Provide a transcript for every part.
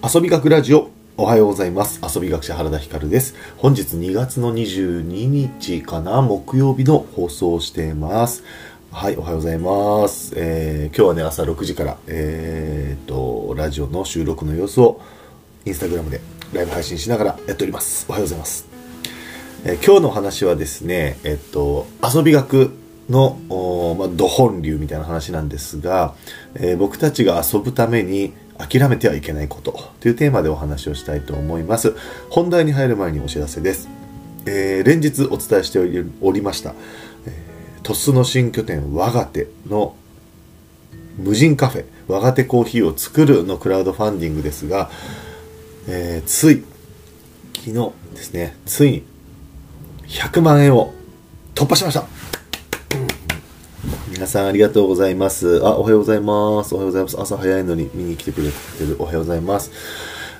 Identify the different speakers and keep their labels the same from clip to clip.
Speaker 1: 遊び学ラジオ。おはようございます。遊び学者原田光です。本日2月の22日かな？木曜日の放送をしています。はいおはようございます、えー今日はね朝6時からえーっとラジオの収録の様子をインスタグラムでライブ配信しながらやっております。おはようございます。えー今日の話はですね、えっと、遊び学の、おーまあ、ど本流みたいな話なんですが、えー僕たちが遊ぶために諦めてはいけないことというテーマでお話をしたいと思います。本題に入る前にお知らせです。えー連日お伝えしておりました、えー鳥栖の新拠点我が手の無人カフェ我が手コーヒーを作るのクラウドファンディングですが、えーつい昨日ですねついに100万円を突破しました皆さんありがとうございます。あ、おはようございます。おはようございます。朝早いのに見に来てくれてる。おはようございます。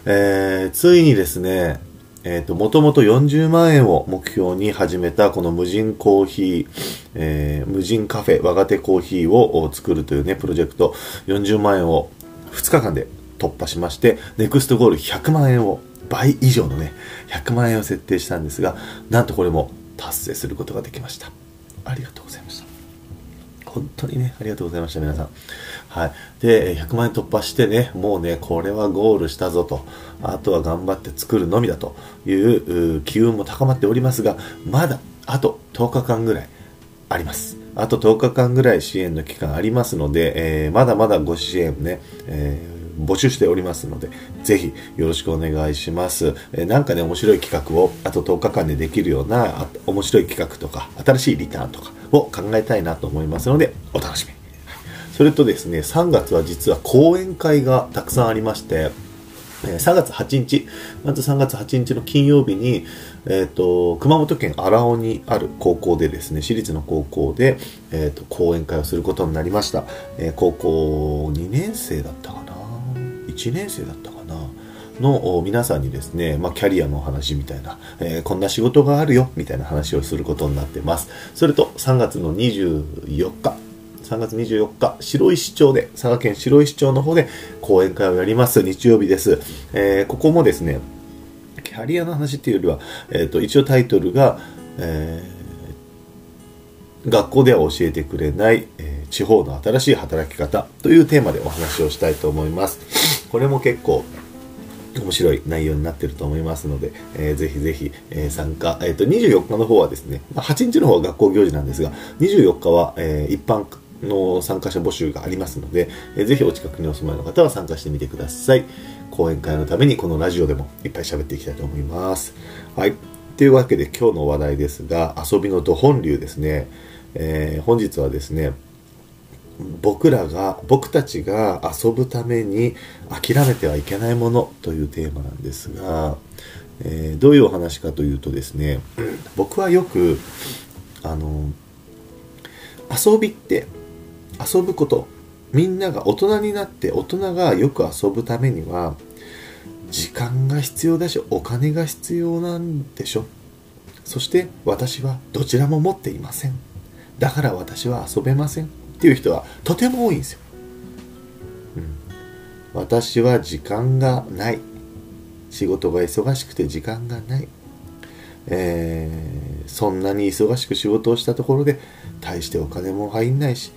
Speaker 1: えー、ついにですね、えっ、と、もともと40万円を目標に始めたこの無人コーヒー、えー無人カフェ、我が手コーヒーを作るというね、プロジェクト、40万円を2日間で突破しまして、ネクストゴール100万円を、倍以上のね、100万円を設定したんですが、なんとこれも達成することができました。ありがとうございました。本当にね、ありがとうございました、皆さん。はい。で、100万円突破してね、もうね、これはゴールしたぞと、あとは頑張って作るのみだというう機運も高まっておりますが、まだあと10日間ぐらいあります。あと10日間ぐらい支援の期間ありますので、えーまだまだご支援ね、えー募集しておりますので、ぜひよろしくお願いします。えーなんかね、面白い企画をあと10日間でできるような面白い企画とか、新しいリターンとかを考えたいなと思いますので、お楽しみに。それとですね、3月は実は講演会がたくさんありまして、3月8日、まず3月8日の金曜日に、えっ、と、熊本県荒尾にある高校でですね、私立の高校で、えっ、と、講演会をすることになりました。えー高校2年生だったかな？?1 年生だったかな？の皆さんにですね、まあ、キャリアのお話みたいな、えーこんな仕事があるよ、みたいな話をすることになってます。それと、3月の24日、3月24日、白石町で、佐賀県白石町の方で講演会をやります。日曜日です。えーここもですね、キャリアの話っていうよりは、えっ、と、一応タイトルが、えー学校では教えてくれない、え地方の新しい働き方というテーマでお話をしたいと思います。これも結構面白い内容になってると思いますので、えーぜひぜひ、えー参加、えっ、と、24日の方はですね、ま8日の方は学校行事なんですが、24日は、えー一般の参加者募集がありますので、えーぜひお近くにお住まいの方は参加してみてください。講演会のためにこのラジオでもいっぱい喋っていきたいと思います。はい。というわけで今日の話題ですが、遊びのど本流ですね。えー本日はですね、僕らが僕たちが遊ぶために諦めてはいけないものというテーマなんですが、えーどういうお話かというとですね僕はよくあの遊びって遊ぶことみんなが大人になって大人がよく遊ぶためには時間が必要だしお金が必要なんでしょ。そして私はどちらも持っていません。だから私は遊べません。っていう人はとても多いんですよ、うん、私は時間がない。仕事が忙しくて時間がない、えーそんなに忙しく仕事をしたところで大してお金も入んないし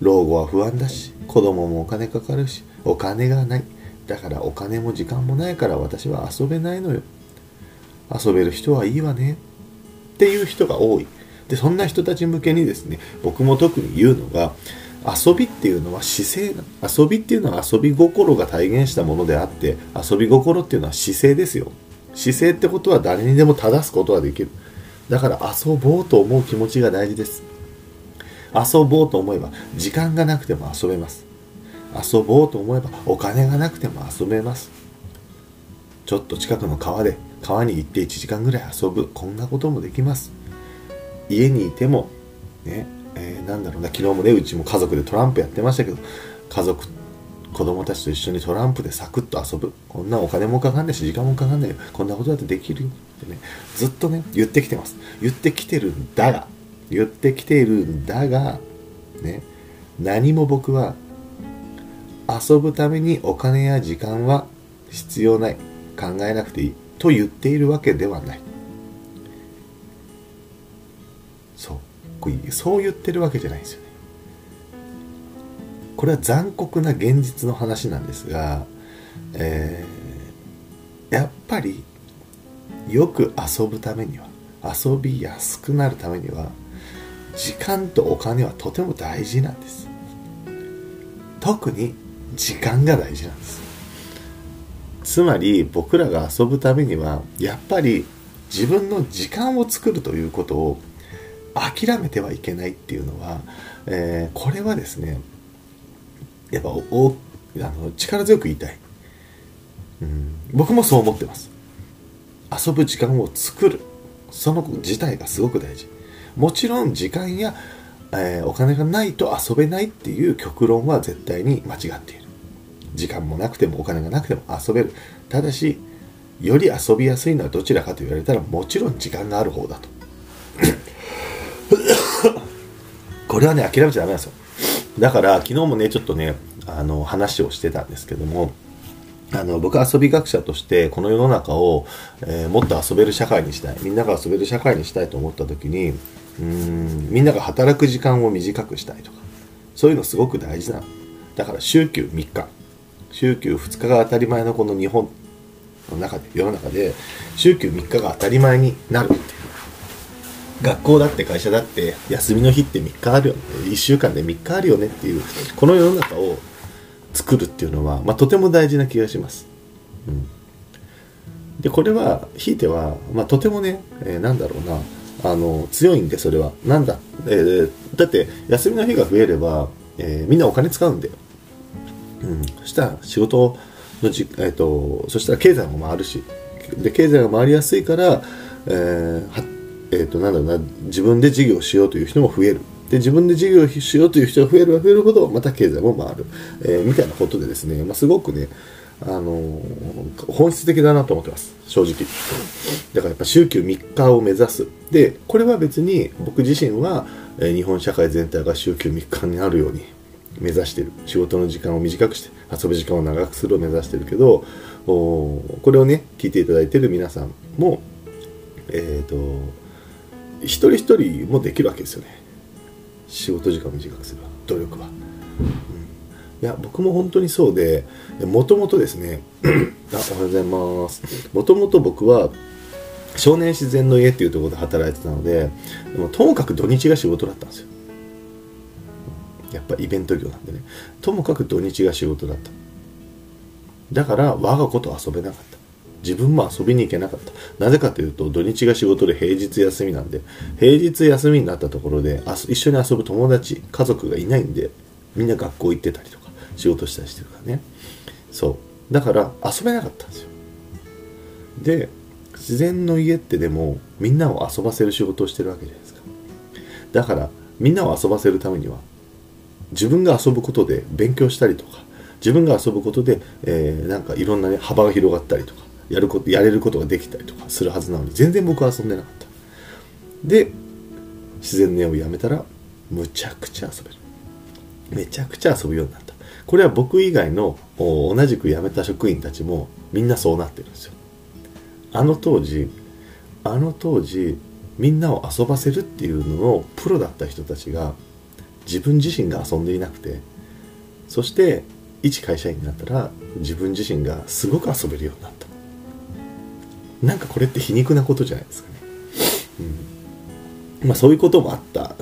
Speaker 1: 老後は不安だし子供もお金かかるしお金がない。だからお金も時間もないから私は遊べないのよ。遊べる人はいいわね。っていう人が多い。でそんな人たち向けにですね僕も特に言うのが遊びっていうのは姿勢遊びっていうのは遊び心が体現したものであって遊び心っていうのは姿勢ですよ。姿勢ってことは誰にでも正すことができる。だから遊ぼうと思う気持ちが大事です。遊ぼうと思えば時間がなくても遊べます。遊ぼうと思えばお金がなくても遊べます。ちょっと近くの川で川に行って1時間ぐらい遊ぶ。こんなこともできます。家にいてもね、えーなんだろうな昨日もねうちも家族でトランプやってましたけど家族子供たちと一緒にトランプでサクッと遊ぶ。こんなお金もかかんないし時間もかかんないよ。こんなことだってできるよってねずっとね言ってきてます。言ってきてるんだが言ってきているんだがね何も僕は遊ぶためにお金や時間は必要ない。考えなくていい。と言っているわけではない。そうこれそう言ってるわけじゃないんですよね。これは残酷な現実の話なんですが、えー、やっぱりよく遊ぶためには遊びやすくなるためには時間とお金はとても大事なんです。特に時間が大事なんです。つまり僕らが遊ぶためにはやっぱり自分の時間を作るということを諦めてはいけないっていうのは、えー、これはですねやっぱおあの力強く言いたい、うん、僕もそう思ってます。遊ぶ時間を作る。その自体がすごく大事。もちろん時間や、えー、お金がないと遊べないっていう極論は絶対に間違っている。時間もなくてもお金がなくても遊べる。ただしより遊びやすいのはどちらかと言われたらもちろん時間がある方だと。これはね諦めちゃダメなんですよ。だから昨日もねちょっとねあの話をしてたんですけどもあの僕は遊び学者としてこの世の中を、えー、もっと遊べる社会にしたい。みんなが遊べる社会にしたいと思った時にうんみんなが働く時間を短くしたいとか。そういうのすごく大事なの。だから週休3日。週休2日が当たり前のこの日本の中で世の中で週休3日が当たり前になるって学校だって会社だって休みの日って3日あるよね。1週間で3日あるよねっていうこの世の中を作るっていうのは、まあ、とても大事な気がします。うん、でこれはひいては、まあ、とてもね、えー、なんだろうなあの強いんでそれは。なんだ、えー、だって休みの日が増えれば、えー、みんなお金使うんだよ、うん、そしたら仕事のじ、えーと、そしたら経済も回るし。で経済が回りやすいから、えーえーとなんだろうな自分で事業しようという人も増える。で自分で事業しようという人が増えれば増えるほどまた経済も回る、えー、みたいなことでですね、まあ、すごくねあのー、本質的だなと思ってます。正直。だからやっぱ週休3日を目指す。でこれは別に僕自身は、えー、日本社会全体が週休3日になるように目指してる。仕事の時間を短くして遊ぶ時間を長くするを目指してるけどおこれをね聞いていただいてる皆さんもえっ、ー、と一人一人もできるわけですよね。仕事時間短くする努力は、うん、いや僕も本当にそうでもともとですね あおはようございます。もともと僕は少年自然の家っていうところで働いてたのででもともかく土日が仕事だったんですよ。やっぱイベント業なんでね。ともかく土日が仕事だった。だから我が子と遊べなかった。自分も遊びに行けなかった。なぜかというと、土日が仕事で平日休みなんで、平日休みになったところで、一緒に遊ぶ友達、家族がいないんで、みんな学校行ってたりとか、仕事したりしてるからね。そう。だから遊べなかったんですよ。で、自然の家ってでも、みんなを遊ばせる仕事をしてるわけじゃないですか。だから、みんなを遊ばせるためには、自分が遊ぶことで勉強したりとか、自分が遊ぶことで、えー、なんかいろんなね、幅が広がったりとか、やることやれることができたりとかするはずなのに全然僕は遊んでなかった。で自然の絵をやめたらむちゃくちゃ遊べる。めちゃくちゃ遊ぶようになった。これは僕以外の同じく辞めた職員たちもみんなそうなってるんですよ。あの当時あの当時みんなを遊ばせるっていうののプロだった人たちが自分自身が遊んでいなくてそして一会社員になったら自分自身がすごく遊べるようになった。なんかこれって皮肉なことじゃないですかね。うん、まあそういうこともあった。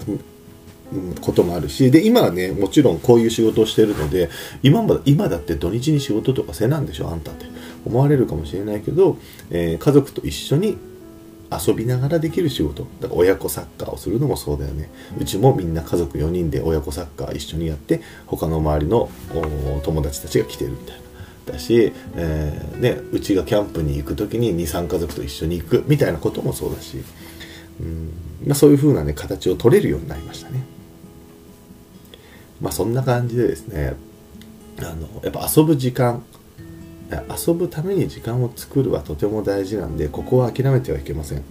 Speaker 1: こともあるし。で今はねもちろんこういう仕事をしてるので今も今だって土日に仕事とかせなんでしょあんたって。思われるかもしれないけど、えー、家族と一緒に遊びながらできる仕事。だから親子サッカーをするのもそうだよね。うちもみんな家族4人で親子サッカー一緒にやって他の周りの友達たちが来てるみたいな。だし、えー、ね、うちがキャンプに行く時に23家族と一緒に行くみたいなこともそうだし、うんまあ、そういう風なね形を取れるようになりましたね。まあそんな感じでですねあのやっぱ遊ぶ時間遊ぶために時間を作るはとても大事なんでここは諦めてはいけません。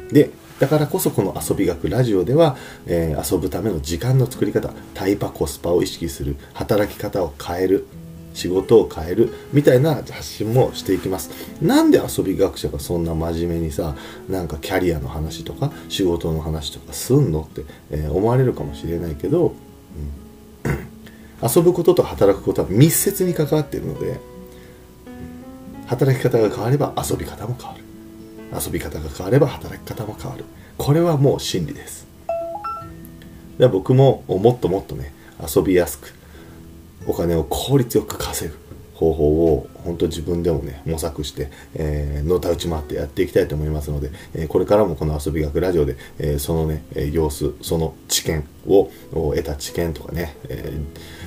Speaker 1: うん、でだからこそこの遊び学ラジオでは、えー、遊ぶための時間の作り方タイパコスパを意識する働き方を変える仕事を変えるみたいな発信もしていきます。なんで遊び学者がそんな真面目にさなんかキャリアの話とか仕事の話とかすんのって、えー、思われるかもしれないけど、うん、遊ぶことと働くことは密接に関わっているので働き方が変われば遊び方も変わる。遊び方が変われば働き方も変わる。これはもう真理です。で僕ももっともっとね遊びやすくお金を効率よく稼ぐ方法を本当自分でもね模索して、えー、のたうち回ってやっていきたいと思いますので、えー、これからもこの遊び学ラジオで、えー、そのね、様子その知見を得た知見とかね、え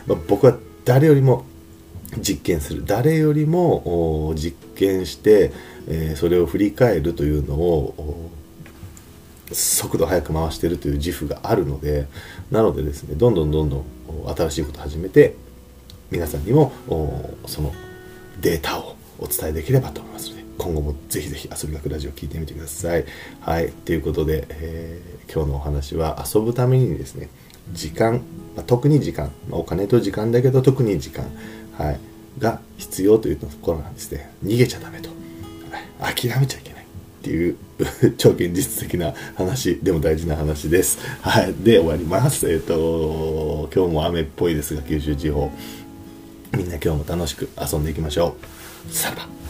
Speaker 1: まあ、僕は誰よりも実験する。誰よりも実験して、えそれを振り返るというのを速度速く回してるという自負があるのでなのでですねどんどんどんどん新しいこと始めて皆さんにもそのデータをお伝えできればと思いますので今後もぜひぜひ遊び学ラジオ聞いてみてください。はい。ということで、えー、今日のお話は遊ぶためにですね、時間、まあ、特に時間、まあ、お金と時間だけど特に時間、はい、が必要というところなんですね。逃げちゃダメと。はい、諦めちゃいけない。っていう 超現実的な話でも大事な話です。はい。で終わります。えっ、ー、と、今日も雨っぽいですが、九州地方。みんな今日も楽しく遊んでいきましょう。さらば。